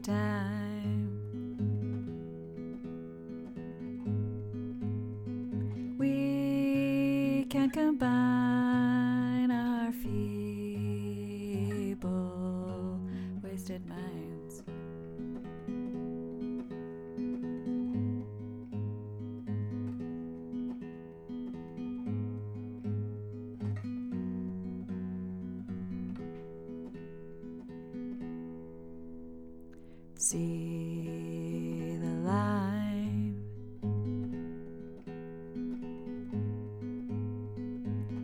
time. We can combine. See the line.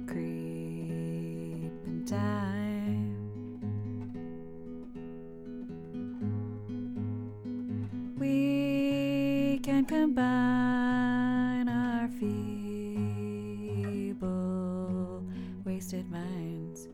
Creep in time. We can combine our feeble, wasted minds.